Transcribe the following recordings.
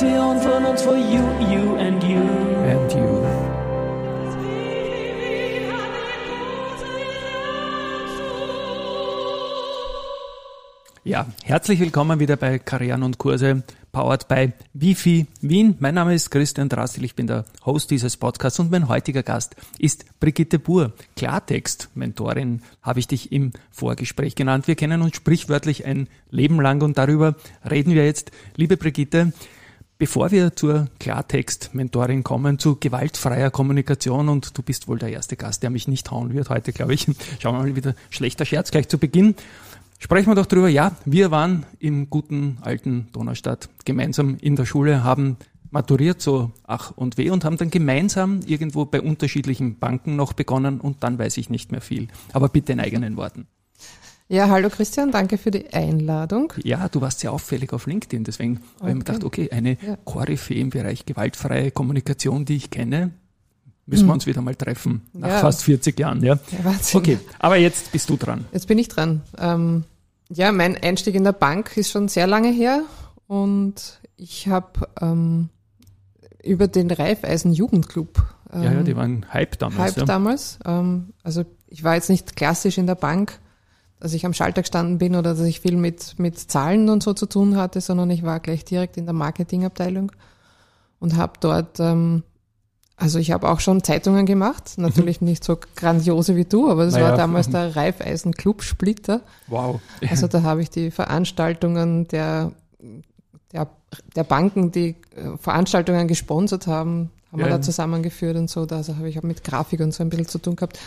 Inspiration von uns for you, you and you. And you. Ja, herzlich willkommen wieder bei Karrieren und Kurse, powered by Wifi Wien. Mein Name ist Christian Drastil, ich bin der Host dieses Podcasts und mein heutiger Gast ist Brigitte Buhr, Klartext-Mentorin, habe ich dich im Vorgespräch genannt. Wir kennen uns sprichwörtlich ein Leben lang und darüber reden wir jetzt. Liebe Brigitte, Bevor wir zur Klartext-Mentorin kommen, zu gewaltfreier Kommunikation und du bist wohl der erste Gast, der mich nicht hauen wird heute, glaube ich. Schauen wir mal wieder schlechter Scherz gleich zu Beginn. Sprechen wir doch drüber. Ja, wir waren im guten alten Donaustadt gemeinsam in der Schule, haben maturiert, so ach und weh, und haben dann gemeinsam irgendwo bei unterschiedlichen Banken noch begonnen und dann weiß ich nicht mehr viel. Aber bitte in eigenen Worten. Ja, hallo Christian, danke für die Einladung. Ja, du warst sehr auffällig auf LinkedIn, deswegen okay. habe ich mir gedacht, okay, eine ja. Koryphäe im Bereich gewaltfreie Kommunikation, die ich kenne, müssen wir hm. uns wieder mal treffen, nach ja. fast 40 Jahren. Ja? ja. Okay, aber jetzt bist du dran. Jetzt bin ich dran. Ähm, ja, mein Einstieg in der Bank ist schon sehr lange her und ich habe ähm, über den Raiffeisen Jugendclub. Ähm, ja, ja, die waren Hype damals. Hype ja. damals. Ähm, also ich war jetzt nicht klassisch in der Bank, dass ich am Schalter gestanden bin oder dass ich viel mit, mit Zahlen und so zu tun hatte, sondern ich war gleich direkt in der Marketingabteilung und habe dort, ähm, also ich habe auch schon Zeitungen gemacht, natürlich nicht so grandiose wie du, aber das naja, war damals der Raiffeisen Club Splitter. Wow. Also da habe ich die Veranstaltungen der, der, der Banken, die äh, Veranstaltungen gesponsert haben, haben ja. wir da zusammengeführt und so. Also habe ich auch mit Grafik und so ein bisschen zu tun gehabt.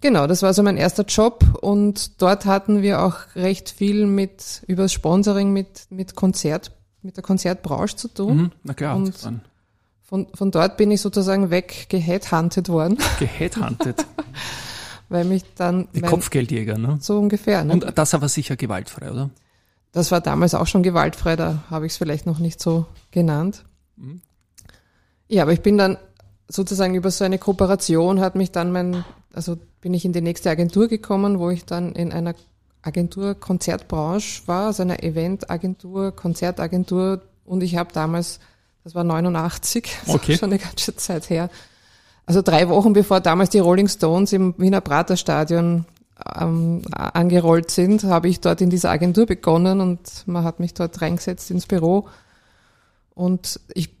Genau, das war so mein erster Job und dort hatten wir auch recht viel mit über Sponsoring mit mit Konzert mit der Konzertbranche zu tun. Mhm, na klar. Und von, von dort bin ich sozusagen weg geheadhunted worden. Geheadhunted. Weil mich dann. Die Kopfgeldjäger, ne? So ungefähr. Ne? Und das aber sicher gewaltfrei, oder? Das war damals auch schon gewaltfrei, da habe ich es vielleicht noch nicht so genannt. Mhm. Ja, aber ich bin dann sozusagen über so eine Kooperation hat mich dann mein, also bin ich in die nächste Agentur gekommen, wo ich dann in einer Agentur Konzertbranche war, also einer Eventagentur, Konzertagentur und ich habe damals, das war 89, okay. schon eine ganze Zeit her, also drei Wochen bevor damals die Rolling Stones im Wiener Praterstadion ähm, angerollt sind, habe ich dort in dieser Agentur begonnen und man hat mich dort reingesetzt ins Büro und ich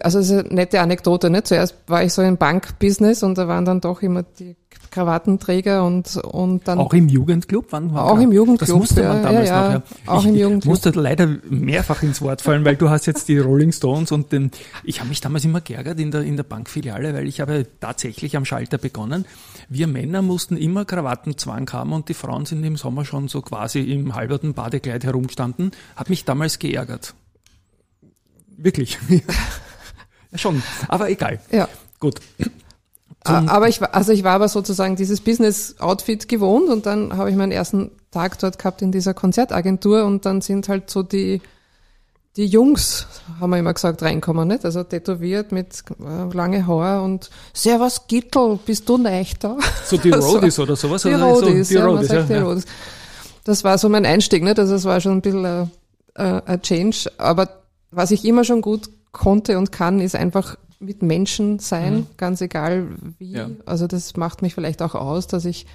also es ist eine nette Anekdote, ne? Zuerst war ich so im Bankbusiness und da waren dann doch immer die Krawattenträger und und dann auch im Jugendclub, wann war Auch im Jugendclub, das musste man damals ja, ja, noch, ja. Auch ich, im Jugendclub. Ich musste leider mehrfach ins Wort fallen, weil du hast jetzt die Rolling Stones und den ich habe mich damals immer geärgert in der in der Bankfiliale, weil ich habe tatsächlich am Schalter begonnen. Wir Männer mussten immer Krawattenzwang haben und die Frauen sind im Sommer schon so quasi im halberten Badekleid herumgestanden. Hat mich damals geärgert. Wirklich. Ja, schon, aber egal. Ja. Gut. Zum aber ich war, also ich war aber sozusagen dieses Business-Outfit gewohnt und dann habe ich meinen ersten Tag dort gehabt in dieser Konzertagentur und dann sind halt so die, die Jungs, haben wir immer gesagt, reinkommen, nicht? Also tätowiert mit äh, lange Haar und Servus Gittel, bist du nicht da? So die Roadies so. oder sowas? Die Roadies, so, die ja, Roadies, ja, die Roadies. Das war so mein Einstieg, nicht? Also es war schon ein bisschen ein, äh, ein Change, aber was ich immer schon gut konnte und kann, ist einfach mit Menschen sein, mhm. ganz egal wie. Ja. Also das macht mich vielleicht auch aus, dass ich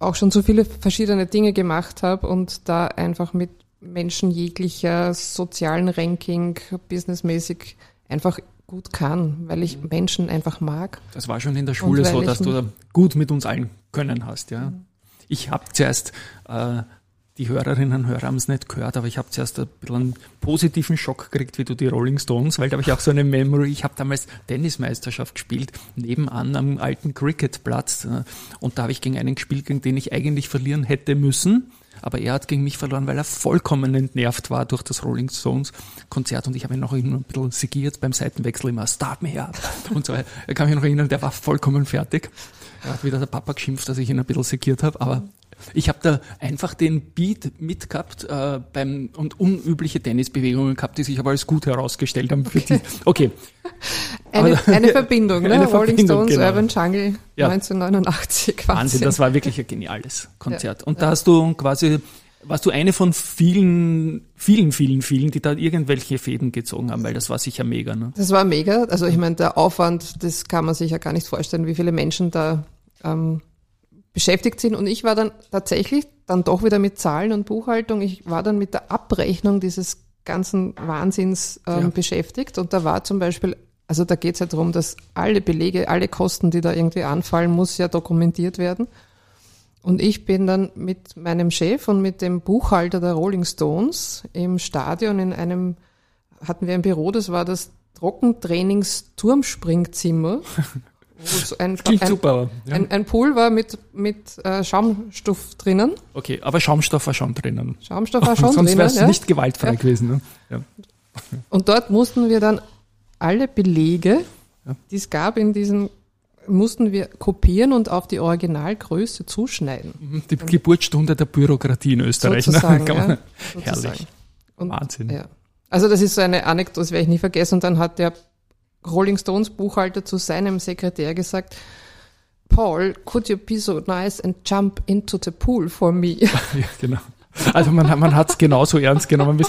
auch schon so viele verschiedene Dinge gemacht habe und da einfach mit Menschen jeglicher sozialen Ranking, businessmäßig einfach gut kann, weil ich mhm. Menschen einfach mag. Das war schon in der Schule so, dass du da gut mit uns allen können hast, ja. Mhm. Ich habe zuerst äh, die Hörerinnen und Hörer haben es nicht gehört, aber ich habe zuerst ein bisschen einen positiven Schock gekriegt, wie du die Rolling Stones, weil da habe ich auch so eine Memory. Ich habe damals Tennismeisterschaft gespielt, nebenan am alten Cricketplatz. Äh, und da habe ich gegen einen gespielt, gegen den ich eigentlich verlieren hätte müssen. Aber er hat gegen mich verloren, weil er vollkommen entnervt war durch das Rolling Stones Konzert und ich habe ihn noch ein bisschen segiert beim Seitenwechsel immer, start me up und so. Er kann mich noch erinnern, der war vollkommen fertig. Er hat wieder der Papa geschimpft, dass ich ihn ein bisschen segiert habe, aber ich habe da einfach den Beat mitgehabt äh, beim, und unübliche Tennisbewegungen gehabt, die sich aber als gut herausgestellt haben. Okay. Die, okay. Eine, eine Verbindung, ne? Eine Rolling Verbindung, Stones, genau. Urban Jungle ja. 1989. Wahnsinn. Wahnsinn, das war wirklich ein geniales Konzert. Ja. Und da hast du quasi warst du eine von vielen, vielen, vielen, vielen, die da irgendwelche Fäden gezogen haben, weil das war sicher mega, ne? Das war mega. Also ich meine, der Aufwand, das kann man sich ja gar nicht vorstellen, wie viele Menschen da ähm, beschäftigt sind. Und ich war dann tatsächlich dann doch wieder mit Zahlen und Buchhaltung. Ich war dann mit der Abrechnung dieses ganzen Wahnsinns ähm, Ja. beschäftigt. Und da war zum Beispiel, also da geht es ja darum, dass alle Belege, alle Kosten, die da irgendwie anfallen, muss ja dokumentiert werden. Und ich bin dann mit meinem Chef und mit dem Buchhalter der Rolling Stones im Stadion in einem, hatten wir ein Büro, das war das Trockentrainings-Turmspringzimmer. wo ein, ein, ein, ein war mit, mit äh, Schaumstoff drinnen. okay, aber Schaumstoff war schon drinnen. Schaumstoff war schon Sonst drinnen. wäre es ja. nicht gewaltfrei Ja. gewesen. Ne? Ja. Und dort mussten wir dann alle Belege, die es gab in diesen, mussten wir kopieren und auf die Originalgröße zuschneiden. Mhm, Die Geburtsstunde der Bürokratie in Österreich. Sozusagen, ne? Sozusagen. Herrlich. Und, Wahnsinn. Also das ist so eine Anekdote, das werde ich nie vergessen. Und dann hat der Rolling Stones Buchhalter zu seinem Sekretär gesagt, Paul, could you be so nice and jump into the pool for me? Ja, genau. Also man, man hat es genauso ernst genommen.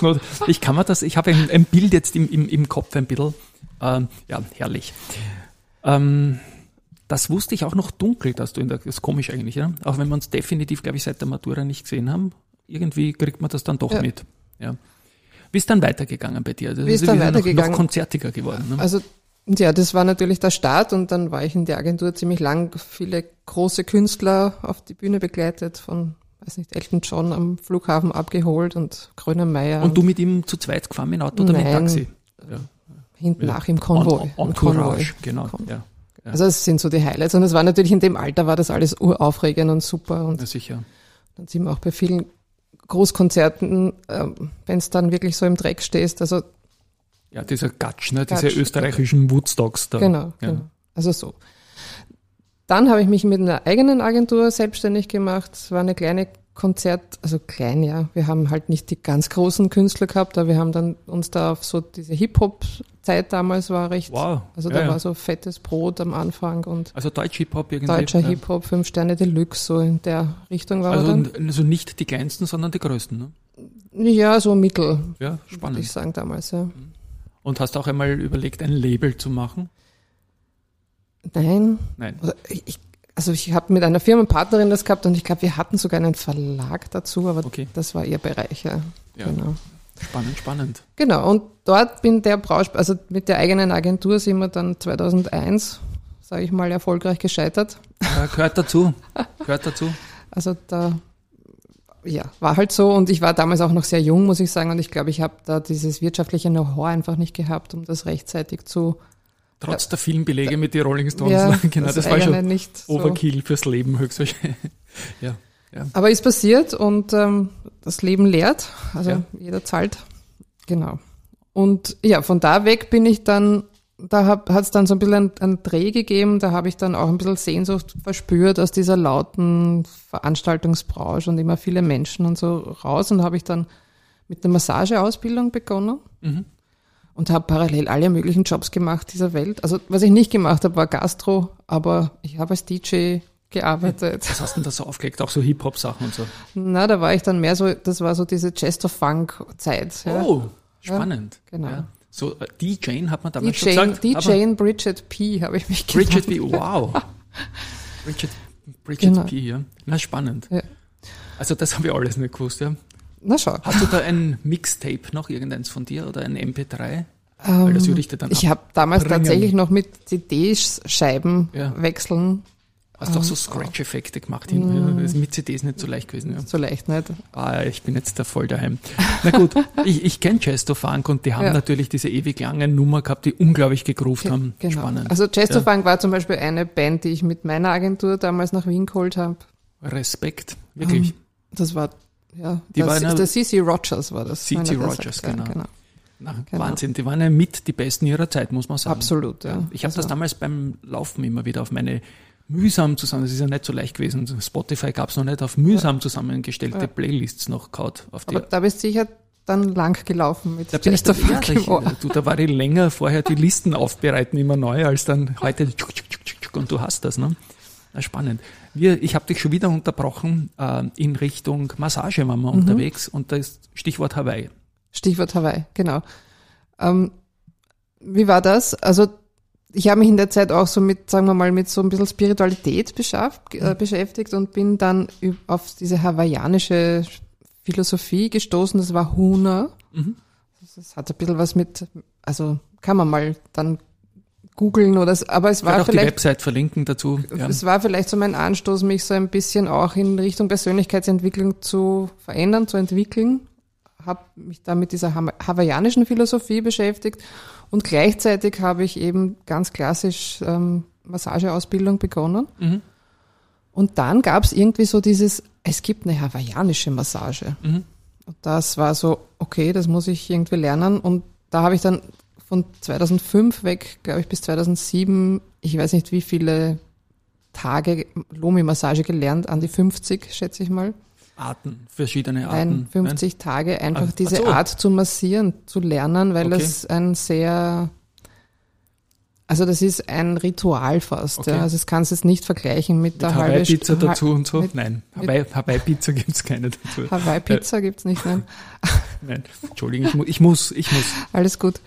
Ich kann mir das, ich habe ein, ein Bild jetzt im, im, im Kopf ein bisschen. Ähm, ja, herrlich. Ähm, das wusste ich auch noch dunkel, dass du in der, das ist komisch eigentlich, ja. Auch wenn wir uns definitiv, glaube ich, seit der Matura nicht gesehen haben, irgendwie kriegt man das dann doch Ja. mit. Ja. Wie ist dann weitergegangen bei dir? Also Wie ist du dann wieder noch- weitergegangen? Noch konzertiger geworden. Ne? Also ja, das war natürlich der Start und dann war ich in der Agentur ziemlich lang, viele große Künstler auf die Bühne begleitet, von, weiß nicht, Elton John am Flughafen abgeholt und Grönemeyer Und du mit ihm zu zweit gefahren mit dem Auto oder mit Nein. Taxi? Ja. hinten nach im Konvoi. En- im Konvoi. Genau. Konvoi. Ja, ja. Also es sind so die Highlights und es war natürlich in dem Alter war das alles uraufregend und super und ja, sicher. dann sind wir auch bei vielen Großkonzerten, ähm, wenn es dann wirklich so im Dreck stehst, also Ja, dieser Gatsch, ne? Gatsch, diese österreichischen Woodstocks da. Genau, Ja. genau. Also so. Dann habe ich mich mit einer eigenen Agentur selbstständig gemacht. Es war eine kleine Konzert, also klein, ja. Wir haben halt nicht die ganz großen Künstler gehabt, aber wir haben dann uns da auf so diese Hip-Hop-Zeit damals war recht. Wow. Also ja, da ja. war so fettes Brot am Anfang und Also Deutsch Hip-Hop irgendwie. deutscher ja. Hip-Hop, fünf Sterne Deluxe, so in der Richtung war Also, wir also nicht die kleinsten, sondern die größten. Ne? dann. Ja, so mittel, Ja, würde ich spannend. sagen damals, ja. Und hast auch einmal überlegt, ein Label zu machen? Nein, Nein. Also ich, also ich habe mit einer Firmenpartnerin das gehabt und ich glaube, wir hatten sogar einen Verlag dazu, aber Okay. das war ihr Bereich, ja. Ja. Genau. Spannend, spannend. Genau, und dort bin der Brausch, also mit der eigenen Agentur sind wir dann 2001, sage ich mal, erfolgreich gescheitert. Ja, gehört dazu. Gehört dazu. Also da, ja, war halt so und ich war damals auch noch sehr jung, muss ich sagen, und ich glaube, ich habe da dieses wirtschaftliche Know-how einfach nicht gehabt, um das rechtzeitig zu, Trotz der vielen Belege mit den Rolling Stones. ja, genau, das, war eigene schon nicht so. Overkill fürs Leben höchstwahrscheinlich. ja. ja. Aber ist passiert und ähm, das Leben lehrt, also Ja. jeder zahlt. Genau. Und ja, von da weg bin ich dann, da hat es dann so ein bisschen einen, einen Dreh gegeben, da habe ich dann auch ein bisschen Sehnsucht verspürt aus dieser lauten Veranstaltungsbranche und immer viele Menschen und so raus und habe ich dann mit einer Massageausbildung begonnen Mhm. und habe parallel alle möglichen Jobs gemacht dieser Welt. Also was ich nicht gemacht habe, war Gastro, aber ich habe als DJ gearbeitet. Was hast du denn da so aufgelegt? Auch so Hip-Hop-Sachen und so. Na, da war ich dann mehr so, das war so diese Chester-Funk-Zeit. Ja. Oh, spannend. genau. Ja. So, äh, die Jane hat man damals schon DJ, gesagt. aber DJ Bridget P. habe ich mich genannt. Bridget B. Wow. Bridget, Bridget Genau. P. Ja. Na, spannend. Ja. Also das habe ich alles nicht gewusst. Ja. Na schau. Hast du da ein Mixtape noch, irgendeins von dir oder ein MP3? Weil das würde ich dir dann Ähm, Ich habe damals abbringen. tatsächlich noch mit CD-Scheiben Ja. wechseln. Hast du auch Ähm, so Scratch-Effekte gemacht? hin? Ja, ist mit CDs nicht so leicht gewesen. Ja. So leicht nicht. Ah, ich bin jetzt da voll daheim. Na gut, ich, ich kenne Chesto Funk und die haben Ja. natürlich diese ewig langen Nummer gehabt, die unglaublich gegroovt haben. Genau. Spannend. Also Chester Funk war zum Beispiel eine Band, die ich mit meiner Agentur damals nach Wien geholt habe. Respekt, wirklich. Das war, ja, Die das, war eine- der CC Rogers war das. C.C. er das Rogers. Ja, genau. Na, genau. Wahnsinn, die waren ja mit die Besten ihrer Zeit, muss man sagen. Absolut, ja. Ich habe das Also- damals beim Laufen immer wieder auf meine mühsam zusammen, das ist ja nicht so leicht gewesen, Spotify gab es noch nicht, auf mühsam zusammengestellte Ja. Playlists noch kaut. Auf die, Aber da bist du sicher dann lang gelaufen mit da bin ich da, ja, du, da war ich länger vorher die Listen aufbereiten immer neu, als dann heute und du hast das, ne? Spannend. Wir, ich habe dich schon wieder unterbrochen. Äh, in Richtung Massage waren wir Mhm. unterwegs und da ist Stichwort Hawaii. Stichwort Hawaii, genau. Ähm, wie war das? Also ich habe mich in der Zeit auch so mit, sagen wir mal, mit so ein bisschen Spiritualität äh, beschäftigt und bin dann auf diese hawaiianische Philosophie gestoßen. Das war Huna. Mhm. Das hat ein bisschen was mit, also kann man mal dann googeln oder, aber es war auch die vielleicht Website verlinken dazu. Ja. es war vielleicht so mein Anstoß, mich so ein bisschen auch in Richtung Persönlichkeitsentwicklung zu verändern, zu entwickeln. Habe mich da mit dieser Hawa- hawaiianischen Philosophie beschäftigt und gleichzeitig habe ich eben ganz klassisch ähm, Massageausbildung begonnen. Mhm. Und dann gab es irgendwie so dieses, es gibt eine hawaiianische Massage. Mhm. Und das war so, okay, das muss ich irgendwie lernen. Und da habe ich dann von 2005 weg, glaube ich, bis 2007, ich weiß nicht wie viele Tage Lomi-Massage gelernt, an die 50, schätze ich mal. Arten, verschiedene Arten. Nein, 50 Tage, einfach ach diese so. Art zu massieren, zu lernen, weil Okay. das ein sehr, also das ist ein Ritual fast. Okay. Ja. Also das kannst du jetzt nicht vergleichen mit, Mit der halbe Hawaii-Pizza St- dazu und so? mit- Nein, mit- Hawaii- Hawaii-Pizza gibt's keine dazu. Hawaii-Pizza gibt's nicht, nein. Nein, Entschuldigung, ich, mu ich muss, ich muss. Alles gut.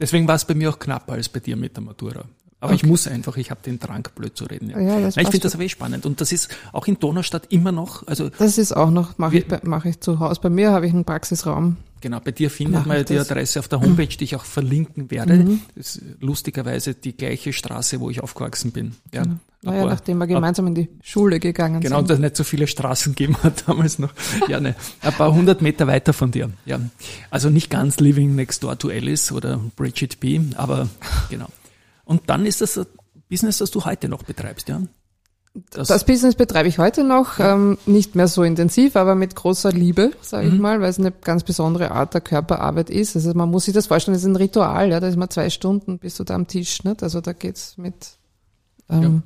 Deswegen war es bei mir auch knapper als bei dir mit der Matura. Aber ich muss einfach, ich habe den Drang, blöd zu reden. Ja. Ja, das Nein, ich finde das aber eh spannend. Und das ist auch in Donaustadt immer noch, also Das ist auch noch, mache ich, mach ich zu Hause. Bei mir habe ich einen Praxisraum. genau, bei dir findet man ja die. Mhm. Adresse auf der Homepage, die ich auch verlinken werde. Das ist lustigerweise die gleiche Straße, wo ich aufgewachsen bin. Ja. Naja, Aber- nachdem wir gemeinsam in die Schule gegangen Genau, und sind. dass nicht so viele Straßen gegeben hat damals noch. Ja, ne, ein paar hundert Meter weiter von dir. Ja, also nicht ganz living next door to Alice oder Bridget B, aber genau. Und dann ist das ein Business, das du heute noch betreibst, ja? Das, Das Business betreibe ich heute noch, ähm, nicht mehr so intensiv, aber mit großer Liebe, sage Mhm. ich mal, weil es eine ganz besondere Art der Körperarbeit ist. Also man muss sich das vorstellen, das ist ein Ritual, ja, da ist man zwei Stunden, bist du da am Tisch, nicht? Also da geht's mit ähm,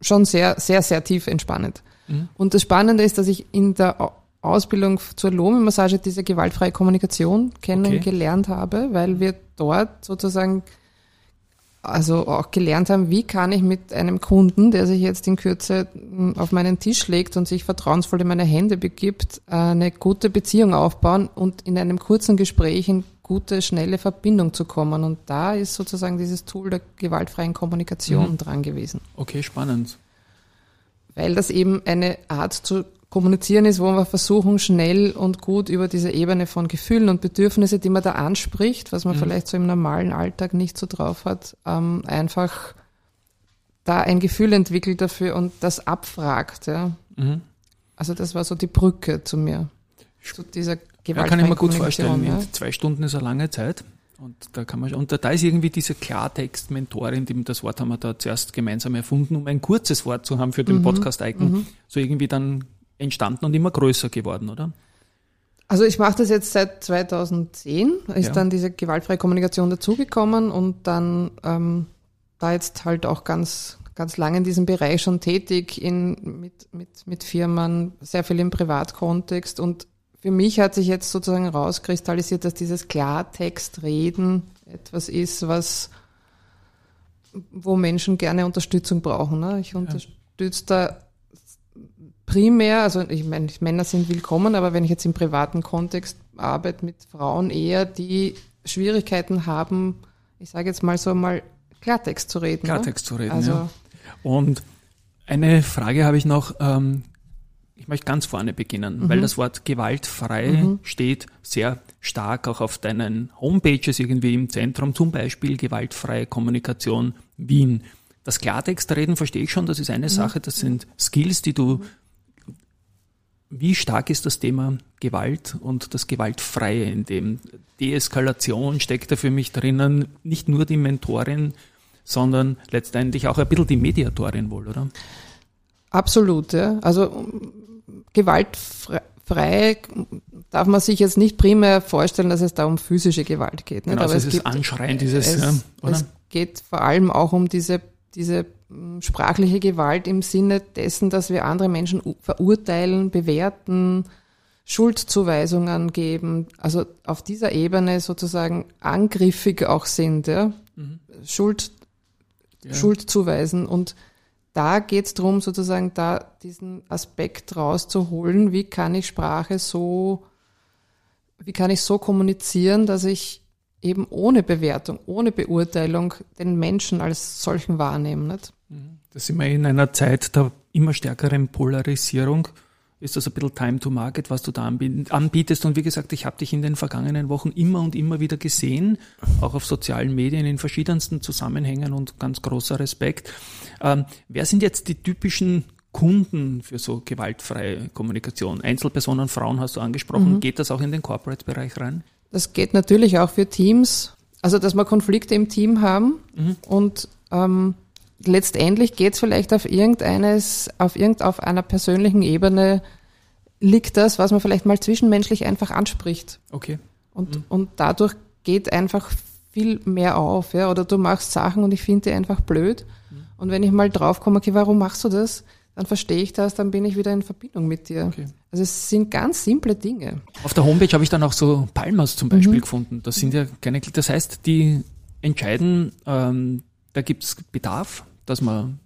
schon sehr, sehr, sehr tief entspannend. Mhm. Und das Spannende ist, dass ich in der Au- Ausbildung zur Lomi-Massage diese gewaltfreie Kommunikation kennengelernt habe, weil wir dort sozusagen also auch gelernt haben, wie kann ich mit einem Kunden, der sich jetzt in Kürze mh, auf meinen Tisch legt und sich vertrauensvoll in meine Hände begibt, eine gute Beziehung aufbauen und in einem kurzen Gespräch in gute, schnelle Verbindung zu kommen. Und da ist sozusagen dieses Tool der gewaltfreien Kommunikation Mhm. dran gewesen. okay, spannend. Weil das eben eine Art zu kommunizieren ist, wo wir versuchen, schnell und gut über diese Ebene von Gefühlen und Bedürfnisse, die man da anspricht, was man Mhm. vielleicht so im normalen Alltag nicht so drauf hat, ähm, einfach da ein Gefühl entwickelt dafür und das abfragt. Ja. Mhm. Also das war so die Brücke zu mir, zu dieser Ja, kann ich mir gut vorstellen. Ja. Zwei Stunden ist eine lange Zeit. Und da kann man, und da, da ist irgendwie diese Klartext-Mentorin, die, das Wort haben wir da zuerst gemeinsam erfunden, um ein kurzes Wort zu haben für Mhm. den Podcast-Icon, so irgendwie dann entstanden und immer größer geworden, oder? Also ich mache das jetzt seit 2010, ist Ja. dann diese gewaltfreie Kommunikation dazugekommen und dann ähm, da jetzt halt auch ganz ganz lange in diesem Bereich schon tätig in mit mit mit Firmen, sehr viel im Privatkontext und für mich hat sich jetzt sozusagen rauskristallisiert, dass dieses Klartextreden etwas ist, was wo Menschen gerne Unterstützung brauchen. Ne? Ich unterstütze da primär, also ich meine, Männer sind willkommen, aber wenn ich jetzt im privaten Kontext arbeite mit Frauen eher, die Schwierigkeiten haben, ich sage jetzt mal so mal Klartext zu reden. Klartext zu reden, also, ja. Und eine Frage habe ich noch. Ähm, ich möchte ganz vorne beginnen, Mhm. weil das Wort gewaltfrei steht sehr stark auch auf deinen Homepages irgendwie im Zentrum, zum Beispiel gewaltfreie Kommunikation Wien. Das Klartextreden verstehe ich schon, das ist Mhm. eine Sache, das sind Skills, die du. Wie stark ist das Thema Gewalt und das Gewaltfreie in dem? Deeskalation steckt da für mich drinnen, nicht nur die Mentorin, sondern letztendlich auch ein bisschen die Mediatorin wohl, oder? Absolut, ja. Also gewaltfrei darf man sich jetzt nicht primär vorstellen, dass es da um physische Gewalt geht. Nicht? Genau, also es dieses gibt- Anschreien, dieses, es, ja, oder? es geht vor allem auch um diese, diese sprachliche Gewalt im Sinne dessen, dass wir andere Menschen verurteilen, bewerten, Schuldzuweisungen geben, also auf dieser Ebene sozusagen angriffig auch sind, ja? Schuld, Mhm. Ja. Schuld zuweisen und da geht es darum, sozusagen da diesen Aspekt rauszuholen, wie kann ich Sprache so, wie kann ich so kommunizieren, dass ich eben ohne Bewertung, ohne Beurteilung den Menschen als solchen wahrnehme. Nicht? Da sind wir in einer Zeit der immer stärkeren Polarisierung. Ist das ein bisschen Time to Market, was du da anbietest? Und wie gesagt, ich habe dich in den vergangenen Wochen immer und immer wieder gesehen, auch auf sozialen Medien in verschiedensten Zusammenhängen und ganz großer Respekt. Ähm, wer sind jetzt die typischen Kunden für so gewaltfreie Kommunikation? Einzelpersonen, Frauen hast du angesprochen. Mhm. Geht das auch in den Corporate-Bereich rein? Das geht natürlich auch für Teams. Also, dass wir Konflikte im Team haben mhm. und ähm, letztendlich geht es vielleicht auf irgendeines, auf irgend auf einer persönlichen Ebene liegt das, was man vielleicht mal zwischenmenschlich einfach anspricht. Okay. Und, mhm. und dadurch geht einfach viel mehr auf, ja. Oder du machst Sachen und ich finde die einfach blöd. Mhm. Und wenn ich mal draufkomme, okay, warum machst du das? Dann verstehe ich das, dann bin ich wieder in Verbindung mit dir. Okay. Also es sind ganz simple Dinge. Auf der Homepage habe ich dann auch so Palmas zum Beispiel mhm. gefunden. Das sind ja keine, das heißt, die entscheiden, ähm, da gibt es Bedarf, dass man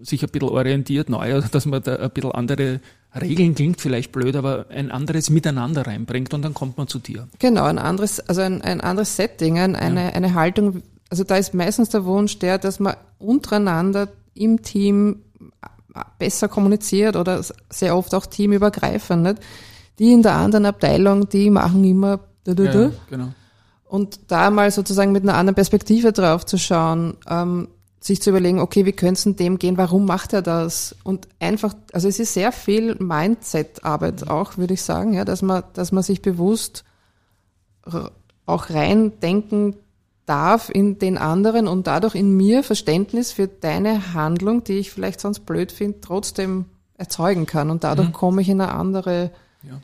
sich ein bisschen orientiert neu, dass man da ein bisschen andere Regeln klingt vielleicht blöd, aber ein anderes Miteinander reinbringt und dann kommt man zu dir. Genau, ein anderes, also ein, ein anderes Setting, eine, ja. eine Haltung. Also da ist meistens der Wunsch der, dass man untereinander im Team besser kommuniziert oder sehr oft auch teamübergreifend. Nicht? Die in der anderen Abteilung, die machen immer da, da, da. Ja, genau. Und da mal sozusagen mit einer anderen Perspektive drauf zu schauen, ähm, sich zu überlegen, okay, wie könnte es dem gehen, warum macht er das? Und einfach, also es ist sehr viel Mindset-Arbeit mhm. auch, würde ich sagen, ja, dass man, dass man sich bewusst auch reindenken darf in den anderen und dadurch in mir Verständnis für deine Handlung, die ich vielleicht sonst blöd finde, trotzdem erzeugen kann. Und dadurch mhm. komme ich in eine andere, ja.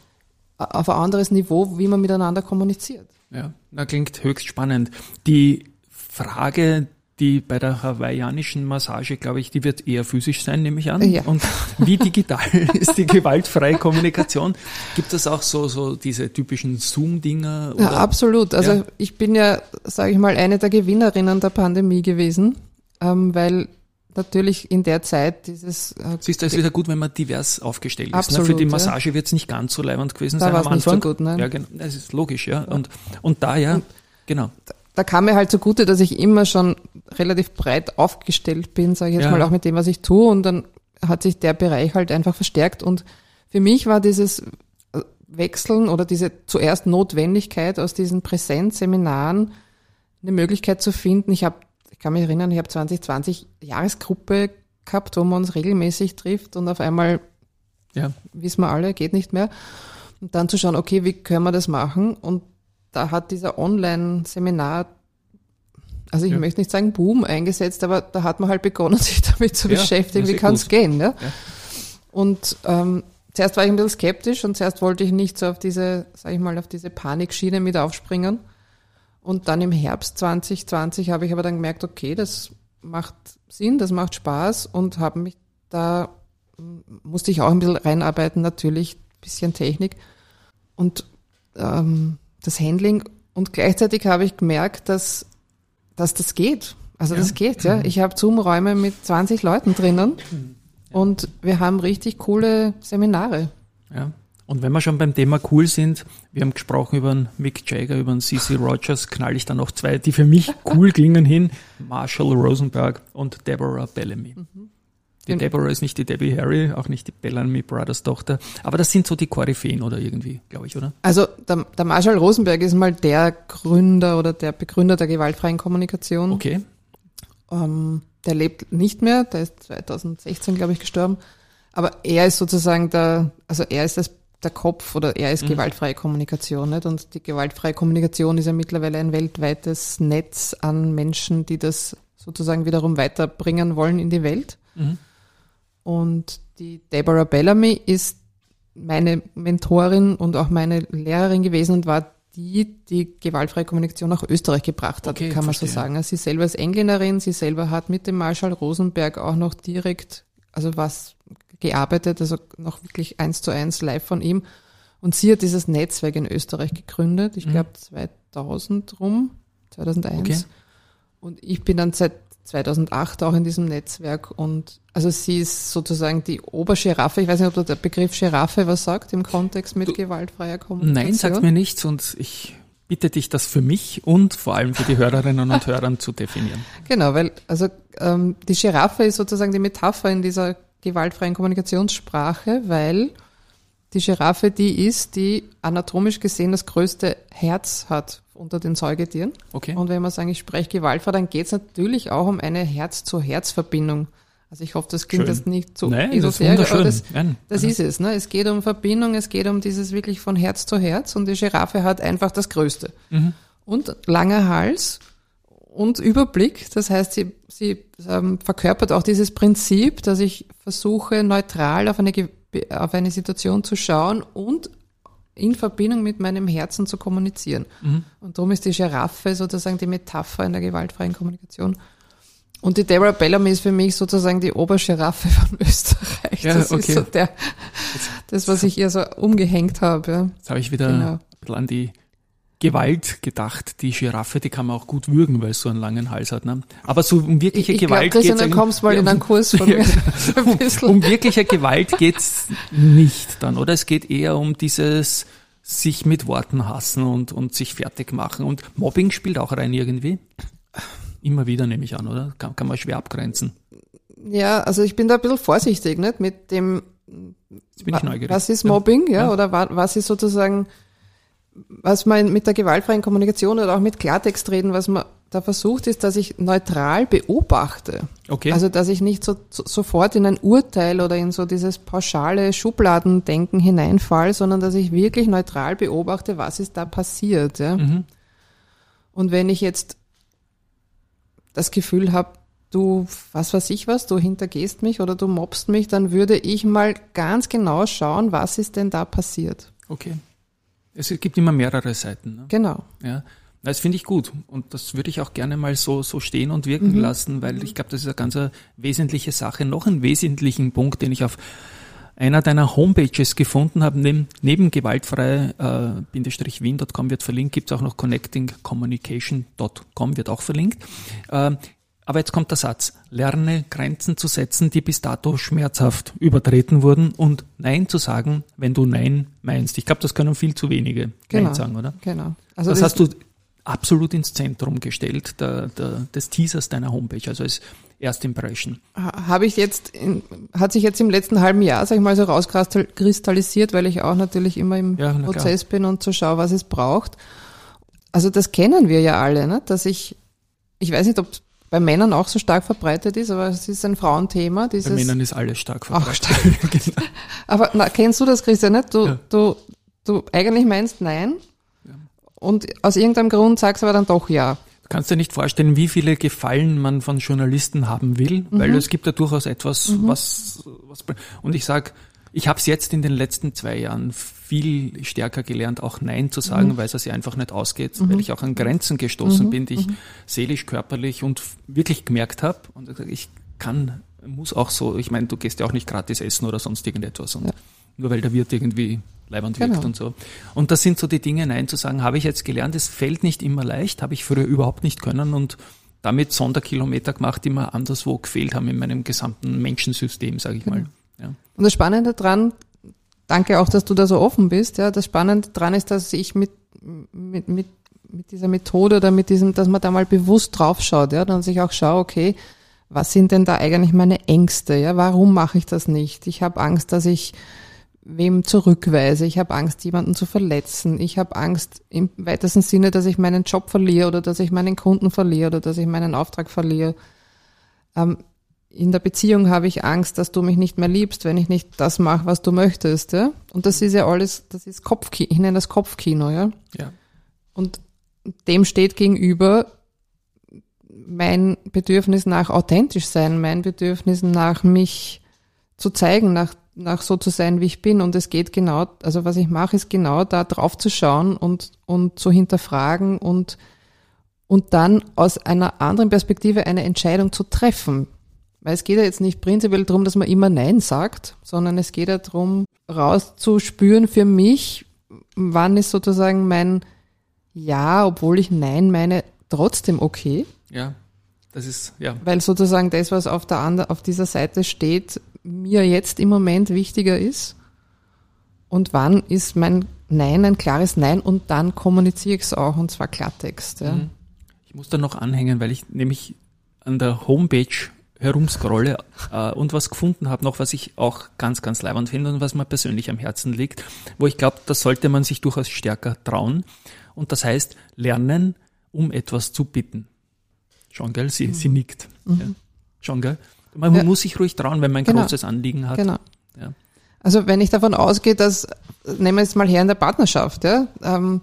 auf ein anderes Niveau, wie man miteinander kommuniziert. Ja, das klingt höchst spannend. Die Frage, die bei der hawaiianischen Massage, glaube ich, die wird eher physisch sein, nehme ich an. Ja. Und wie digital ist die gewaltfreie Kommunikation? Gibt es auch so, so diese typischen Zoom-Dinger? Ja, absolut. Also ja. ich bin ja, sage ich mal, eine der Gewinnerinnen der Pandemie gewesen, ähm, weil natürlich in der Zeit dieses. Äh, Siehst du, es ist wieder gut, wenn man divers aufgestellt absolut, ist. Ne? Für die Massage ja. wird es nicht ganz so leibend gewesen da sein am Anfang. Nicht so gut, nein. Ja, genau. Das ist logisch, ja. Und, und da ja, genau da kam mir halt zugute, dass ich immer schon relativ breit aufgestellt bin, sage ich jetzt ja. mal auch mit dem, was ich tue. Und dann hat sich der Bereich halt einfach verstärkt. Und für mich war dieses Wechseln oder diese zuerst Notwendigkeit aus diesen Präsenzseminaren eine Möglichkeit zu finden. Ich habe, ich kann mich erinnern, ich habe 2020 Jahresgruppe gehabt, wo man uns regelmäßig trifft und auf einmal, ja. wissen wir alle, geht nicht mehr. Und dann zu schauen, okay, wie können wir das machen? Und da hat dieser Online-Seminar, also ich ja. möchte nicht sagen Boom eingesetzt, aber da hat man halt begonnen, sich damit zu ja, beschäftigen, wie kann es gehen. Ja? ja. Und ähm, zuerst war ich ein bisschen skeptisch und zuerst wollte ich nicht so auf diese, sag ich mal, auf diese Panikschiene mit aufspringen. Und dann im Herbst 2020 habe ich aber dann gemerkt, okay, das macht Sinn, das macht Spaß und habe mich da, musste ich auch ein bisschen reinarbeiten, natürlich, bisschen Technik. Und ähm, das Handling und gleichzeitig habe ich gemerkt, dass, dass das geht. Also ja. das geht, ja. Ich habe Zoom-Räume mit 20 Leuten drinnen ja. und wir haben richtig coole Seminare. Ja. Und wenn wir schon beim Thema cool sind, wir haben gesprochen über einen Mick Jagger, über einen CC Rogers, knall ich da noch zwei, die für mich cool klingen hin, Marshall Rosenberg und Deborah Bellamy. Mhm. Die genau. Deborah ist nicht die Debbie Harry, auch nicht die Bellamy Brothers Tochter. Aber das sind so die Koryphäen oder irgendwie, glaube ich, oder? Also der, der Marshall Rosenberg ist mal der Gründer oder der Begründer der gewaltfreien Kommunikation. Okay. Ähm, der lebt nicht mehr, der ist 2016, glaube ich, gestorben. Aber er ist sozusagen der, also er ist das, der Kopf oder er ist mhm. gewaltfreie Kommunikation. Nicht? Und die gewaltfreie Kommunikation ist ja mittlerweile ein weltweites Netz an Menschen, die das sozusagen wiederum weiterbringen wollen in die Welt. Mhm. Und die Deborah Bellamy ist meine Mentorin und auch meine Lehrerin gewesen und war die, die gewaltfreie Kommunikation nach Österreich gebracht hat, okay, kann man verstehe. so sagen. Sie selber ist Engländerin, sie selber hat mit dem Marschall Rosenberg auch noch direkt, also was gearbeitet, also noch wirklich eins zu eins live von ihm. Und sie hat dieses Netzwerk in Österreich gegründet, ich mhm. glaube 2000 rum, 2001. Okay. Und ich bin dann seit 2008 auch in diesem Netzwerk und also sie ist sozusagen die Obergiraffe. Ich weiß nicht, ob der Begriff Giraffe was sagt im Kontext mit du, gewaltfreier Kommunikation. Nein, sagt mir nichts und ich bitte dich, das für mich und vor allem für die Hörerinnen und Hörer zu definieren. Genau, weil also ähm, die Giraffe ist sozusagen die Metapher in dieser gewaltfreien Kommunikationssprache, weil die Giraffe die ist, die anatomisch gesehen das größte Herz hat unter den Säugetieren. Okay. Und wenn man sagt, ich spreche gewaltfrei, dann geht es natürlich auch um eine Herz-zu-Herz-Verbindung. Also ich hoffe, das klingt Schön. das nicht so Nein, das ist esoterisch, aber das, das ist es. Ne? Es geht um Verbindung, es geht um dieses wirklich von Herz zu Herz und die Giraffe hat einfach das Größte. Mhm. Und langer Hals und Überblick. Das heißt, sie, sie ähm, verkörpert auch dieses Prinzip, dass ich versuche, neutral auf eine, auf eine Situation zu schauen und in Verbindung mit meinem Herzen zu kommunizieren. Mhm. Und darum ist die Giraffe sozusagen die Metapher in der gewaltfreien Kommunikation. Und die Deborah Bellamy ist für mich sozusagen die Obergiraffe von Österreich. Ja, das okay. ist so der, das, was ich ihr so umgehängt habe. Ja. Jetzt habe ich wieder Genau. ein bisschen an die Gewalt gedacht. Die Giraffe, die kann man auch gut würgen, weil es so einen langen Hals hat. Ne? Aber so um wirkliche Ich, Gewalt geht's dann kommst mal Ja, in einen Kurs von mir. So ein bisschen. um wirkliche Gewalt geht's nicht dann, oder? Es geht eher um dieses sich mit Worten hassen und, und sich fertig machen. Und Mobbing spielt auch rein irgendwie. Immer wieder nehme ich an, oder? Kann, kann man schwer abgrenzen. Ja, also ich bin da ein bisschen vorsichtig, nicht? Mit dem, Jetzt bin ich neugierig. was ist Mobbing, ja, Ja. oder wa, was ist sozusagen, was man mit der gewaltfreien Kommunikation oder auch mit Klartext reden, was man da versucht, ist, dass ich neutral beobachte. Okay. Also, dass ich nicht so, so, sofort in ein Urteil oder in so dieses pauschale Schubladendenken hineinfall, sondern dass ich wirklich neutral beobachte, was ist da passiert, ja. mhm. Und wenn ich jetzt das Gefühl habe, du, was weiß ich was, du hintergehst mich oder du mobst mich, dann würde ich mal ganz genau schauen, was ist denn da passiert. Okay. Es gibt immer mehrere Seiten. Ne? Genau. Ja, das finde ich gut und das würde ich auch gerne mal so, so stehen und wirken Mhm. lassen, weil ich glaube, das ist eine ganz eine wesentliche Sache. Noch einen wesentlichen Punkt, den ich auf einer deiner Homepages gefunden habe, neben, neben gewaltfrei-wien.com wird verlinkt, gibt es auch noch connectingcommunication.com wird auch verlinkt. Ähm, aber jetzt kommt der Satz, lerne Grenzen zu setzen, die bis dato schmerzhaft übertreten wurden und Nein zu sagen, wenn du Nein meinst. Ich glaube, das können viel zu wenige Genau. Nein sagen, oder? Genau. Also das hast du absolut ins Zentrum gestellt, der, der, des Teasers deiner Homepage, also als Erst Impression. ha- habe ich jetzt, in, hat sich jetzt im letzten halben Jahr, sag ich mal, so rauskristallisiert, weil ich auch natürlich immer im Ja, na klar. Prozess bin und so schaue, was es braucht. Also das kennen wir ja alle, ne? dass ich, ich weiß nicht, ob es bei Männern auch so stark verbreitet ist, aber es ist ein Frauenthema. Dieses, Bei Männern ist alles stark Auch verbreitet. genau. Aber na, kennst du das, Christian, nicht? Du, Ja. du, du eigentlich meinst nein und aus irgendeinem Grund sagst aber dann doch ja. Du kannst dir nicht vorstellen, wie viele Gefallen man von Journalisten haben will, weil Mhm. es gibt ja durchaus etwas, was, was und ich sag, ich habe es jetzt in den letzten zwei Jahren viel stärker gelernt, auch Nein zu sagen, Mhm. weil es sich einfach nicht ausgeht, weil ich auch an Grenzen gestoßen bin, die ich seelisch, körperlich und wirklich gemerkt habe. Und ich kann, muss auch so, ich meine, du gehst ja auch nicht gratis essen oder sonst irgendetwas. Und Ja. nur weil der Wirt irgendwie leibend wirkt Genau. und so. Und das sind so die Dinge, Nein zu sagen, habe ich jetzt gelernt. Es fällt nicht immer leicht, habe ich früher überhaupt nicht können und damit Sonderkilometer gemacht, die mir anderswo gefehlt haben in meinem gesamten Menschensystem, sage ich mal. Ja. Und das Spannende dran, danke auch, dass du da so offen bist, ja, das Spannende dran ist, dass ich mit, mit, mit, mit dieser Methode oder mit diesem, dass man da mal bewusst draufschaut, ja, dann sich auch schaue, okay, was sind denn da eigentlich meine Ängste, ja, warum mache ich das nicht? Ich habe Angst, dass ich wem zurückweise, ich habe Angst, jemanden zu verletzen, ich habe Angst im weitesten Sinne, dass ich meinen Job verliere oder dass ich meinen Kunden verliere oder dass ich meinen Auftrag verliere. Ähm, in der Beziehung habe ich Angst, dass du mich nicht mehr liebst, wenn ich nicht das mache, was du möchtest, ja. Und das ist ja alles, das ist Kopfkino, ich nenne das Kopfkino, ja. Ja. Und dem steht gegenüber mein Bedürfnis nach authentisch sein, mein Bedürfnis nach mich zu zeigen, nach, nach so zu sein, wie ich bin. Und es geht genau, also was ich mache, ist genau da drauf zu schauen und, und zu hinterfragen und, und dann aus einer anderen Perspektive eine Entscheidung zu treffen. Weil es geht ja jetzt nicht prinzipiell darum, dass man immer Nein sagt, sondern es geht ja darum, rauszuspüren für mich, wann ist sozusagen mein Ja, obwohl ich Nein meine, trotzdem okay. Ja. das ist, ja. Weil sozusagen das, was auf der anderen, auf dieser Seite steht, mir jetzt im Moment wichtiger ist. Und wann ist mein Nein ein klares Nein und dann kommuniziere ich es auch und zwar Klartext. Ja. Mhm. Ich muss da noch anhängen, weil ich nämlich an der Homepage herumscrolle äh, und was gefunden habe, noch was ich auch ganz, ganz leibend finde und was mir persönlich am Herzen liegt, wo ich glaube, das sollte man sich durchaus stärker trauen. Und das heißt, lernen, um etwas zu bitten. Schon, gell? Sie, mhm. sie nickt. Mhm. Ja. Schon, gell? Man ja. muss sich ruhig trauen, wenn man ein genau. großes Anliegen hat. Genau. Ja. Also wenn ich davon ausgehe, dass, nehmen wir jetzt mal her in der Partnerschaft, ja, ähm,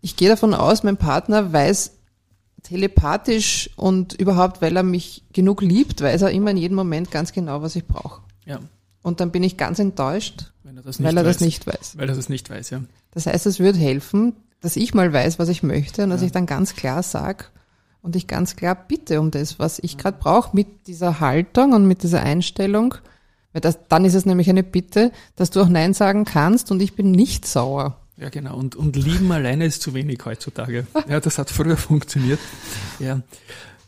ich gehe davon aus, mein Partner weiß telepathisch und überhaupt, weil er mich genug liebt, weiß er immer in jedem Moment ganz genau, was ich brauche. Ja. Und dann bin ich ganz enttäuscht, er weil er das nicht weiß. Weil er das nicht weiß, ja. Das heißt, es würde helfen, dass ich mal weiß, was ich möchte und dass ja. ich dann ganz klar sage und ich ganz klar bitte um das, was ich gerade brauche, mit dieser Haltung und mit dieser Einstellung. Weil das, dann ist es nämlich eine Bitte, dass du auch Nein sagen kannst und ich bin nicht sauer. Ja, genau. Und, und lieben alleine ist zu wenig heutzutage. Ja, das hat früher funktioniert. Ja.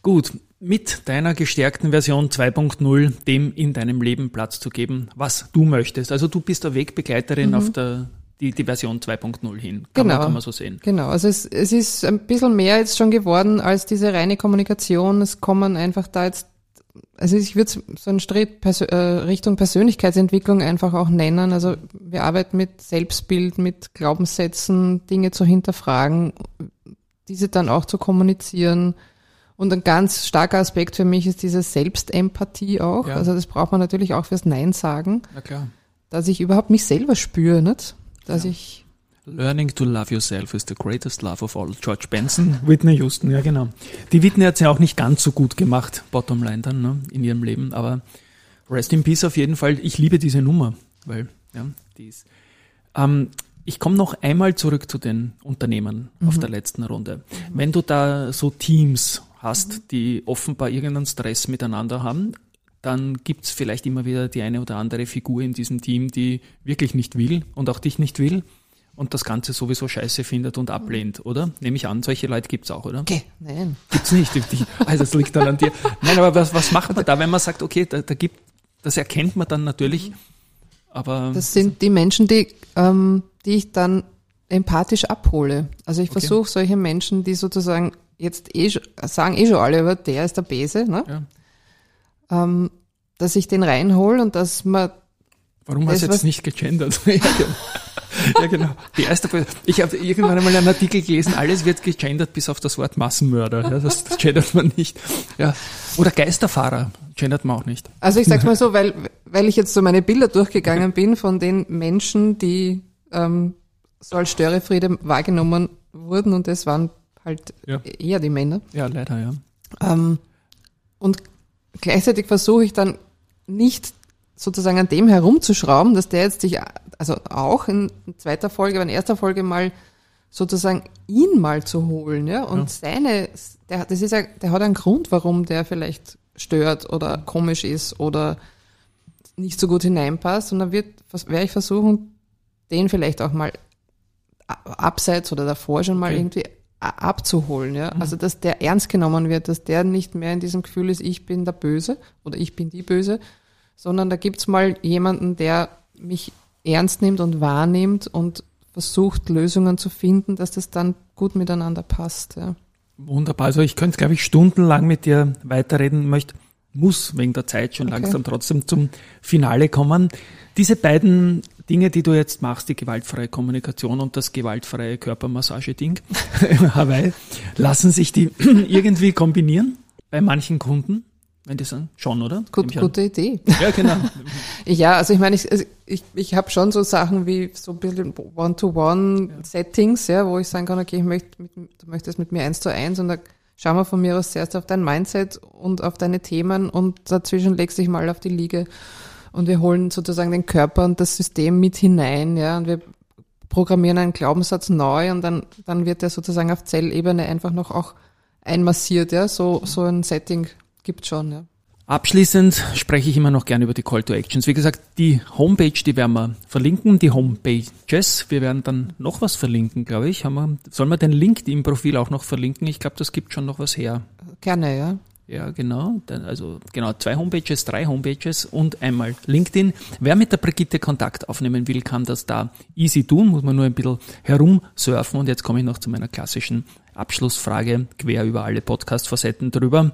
Gut. Mit deiner gestärkten Version 2.0 dem in deinem Leben Platz zu geben, was du möchtest. Also du bist der Wegbegleiterin mhm. auf der die, die Version 2.0 hin. Kann, genau. man, kann man so sehen. Genau. Also es, es ist ein bisschen mehr jetzt schon geworden als diese reine Kommunikation. Es kommen einfach da jetzt, also ich würde so einen Schritt Persö äh, Richtung Persönlichkeitsentwicklung einfach auch nennen. Also wir arbeiten mit Selbstbild, mit Glaubenssätzen, Dinge zu hinterfragen, diese dann auch zu kommunizieren. Und ein ganz starker Aspekt für mich ist diese Selbstempathie auch. Ja. Also das braucht man natürlich auch fürs Nein sagen. Na klar. Dass ich überhaupt mich selber spüre, nicht? dass ja. ich Learning to love yourself is the greatest love of all. George Benson, Whitney Houston, ja genau. Die Whitney hat es ja auch nicht ganz so gut gemacht, Bottomline dann, ne, in ihrem Leben, aber Rest in Peace auf jeden Fall. Ich liebe diese Nummer, weil, ja, die ist. Ähm, ich komme noch einmal zurück zu den Unternehmen mhm. auf der letzten Runde. Mhm. Wenn du da so Teams hast, mhm. die offenbar irgendeinen Stress miteinander haben, dann gibt's vielleicht immer wieder die eine oder andere Figur in diesem Team, die wirklich nicht will und auch dich nicht will und das Ganze sowieso scheiße findet und ablehnt, oder? Nehme ich an, solche Leute gibt's auch, oder? Okay, nein. Gibt's nicht. Also es liegt dann an dir. Nein, aber was, was macht man da, wenn man sagt, okay, da, da gibt, das erkennt man dann natürlich, aber. Das sind die Menschen, die, ähm, die ich dann empathisch abhole. Also ich okay. versuche solche Menschen, die sozusagen jetzt eh sagen eh schon alle, aber der ist der Bese, ne? Ja ähm, dass ich den reinhole und dass man. Warum hast du jetzt nicht gegendert? ja, genau. Die erste. Ich habe irgendwann einmal einen Artikel gelesen, alles wird gegendert bis auf das Wort Massenmörder. Ja, das, das gendert man nicht. Ja. Oder Geisterfahrer gendert man auch nicht. Also ich sag's mal so, weil, weil ich jetzt so meine Bilder durchgegangen bin von den Menschen, die ähm, so als Störefriede wahrgenommen wurden und das waren halt ja. eher die Männer. Ja, leider, ja. Ähm, und gleichzeitig versuche ich dann nicht sozusagen an dem herumzuschrauben, dass der jetzt sich, also auch in zweiter Folge, aber in erster Folge mal sozusagen ihn mal zu holen, ja, und ja. seine, der, das ist ja, der hat einen Grund, warum der vielleicht stört oder komisch ist oder nicht so gut hineinpasst und dann wird, werde ich versuchen, den vielleicht auch mal abseits oder davor schon mal okay. irgendwie abzuholen, ja. Mhm. Also, dass der ernst genommen wird, dass der nicht mehr in diesem Gefühl ist, ich bin der Böse oder ich bin die Böse, sondern da gibt's mal jemanden, der mich ernst nimmt und wahrnimmt und versucht, Lösungen zu finden, dass das dann gut miteinander passt, ja. Wunderbar. Also ich könnte, glaube ich, stundenlang mit dir weiterreden, möchte, muss wegen der Zeit schon okay. langsam trotzdem zum Finale kommen. Diese beiden Dinge, die du jetzt machst, die gewaltfreie Kommunikation und das gewaltfreie Körpermassage-Ding Hawaii, lassen sich die irgendwie kombinieren bei manchen Kunden? Wenn die sagen, schon, oder? Gut, gute Idee. Ja, genau. ja, also ich meine, ich, also ich, ich habe schon so Sachen wie so ein bisschen One-to-One-Settings, ja. ja. wo ich sagen kann, okay, ich möchte mit, du möchtest mit mir eins zu eins und da schauen wir von mir aus zuerst auf dein Mindset und auf deine Themen und dazwischen legst dich mal auf die Liege und wir holen sozusagen den Körper und das System mit hinein, ja, und wir programmieren einen Glaubenssatz neu und dann, dann wird der sozusagen auf Zellebene einfach noch auch einmassiert, ja, so, so ein Setting gibt schon, ja. Abschließend spreche ich immer noch gerne über die Call to Actions. Wie gesagt, die Homepage, die werden wir verlinken, die Homepages. Wir werden dann noch was verlinken, glaube ich. Haben wir, sollen wir den LinkedIn-Profil auch noch verlinken? Ich glaube, das gibt schon noch was her. Gerne, ja. Ja, genau. Also genau, zwei Homepages, drei Homepages und einmal LinkedIn. Wer mit der Brigitte Kontakt aufnehmen will, kann das da easy tun, muss man nur ein bisschen herumsurfen. Und jetzt komme ich noch zu meiner klassischen Abschlussfrage, quer über alle Podcast-Facetten drüber.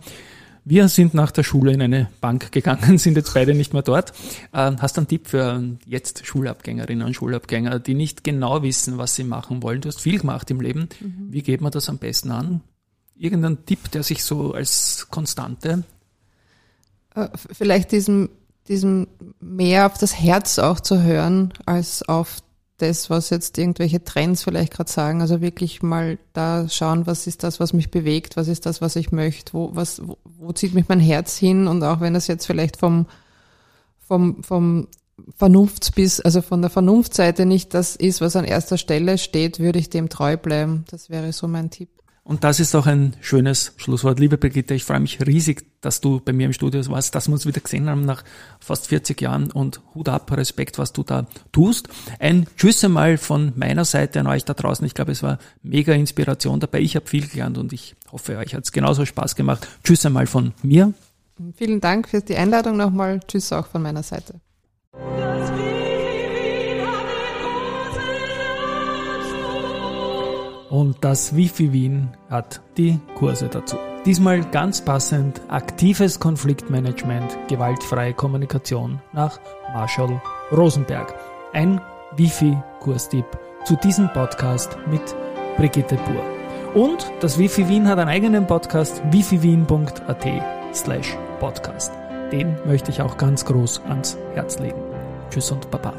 Wir sind nach der Schule in eine Bank gegangen, sind jetzt beide nicht mehr dort. Äh, hast du einen Tipp für jetzt Schulabgängerinnen und Schulabgänger, die nicht genau wissen, was sie machen wollen? Du hast viel gemacht im Leben. Mhm. Wie geht man das am besten an? Irgendein Tipp, der sich so als Konstante? Äh, vielleicht diesem, diesem mehr auf das Herz auch zu hören, als auf das, was jetzt irgendwelche Trends vielleicht gerade sagen. Also wirklich mal da schauen, was ist das, was mich bewegt, was ist das, was ich möchte, wo, was, wo, wo zieht mich mein Herz hin und auch wenn das jetzt vielleicht vom, vom, vom Vernunftsbiss, also von der Vernunftseite nicht das ist, was an erster Stelle steht, würde ich dem treu bleiben. Das wäre so mein Tipp. Und das ist auch ein schönes Schlusswort. Liebe Brigitte, ich freue mich riesig, dass du bei mir im Studio warst, dass wir uns wieder gesehen haben nach fast 40 Jahren und Hut ab, Respekt, was du da tust. Ein Tschüss einmal von meiner Seite an euch da draußen. Ich glaube, es war mega Inspiration dabei. Ich habe viel gelernt und ich hoffe, euch hat es genauso Spaß gemacht. Tschüss einmal von mir. Vielen Dank für die Einladung nochmal. Tschüss auch von meiner Seite. Und das Wifi Wien hat die Kurse dazu. Diesmal ganz passend aktives Konfliktmanagement, gewaltfreie Kommunikation nach Marshall Rosenberg. Ein Wifi-Kurstipp zu diesem Podcast mit Brigitte Buhr. Und das Wifi Wien hat einen eigenen Podcast, wifiwien.at slash podcast. Den möchte ich auch ganz groß ans Herz legen. Tschüss und Baba.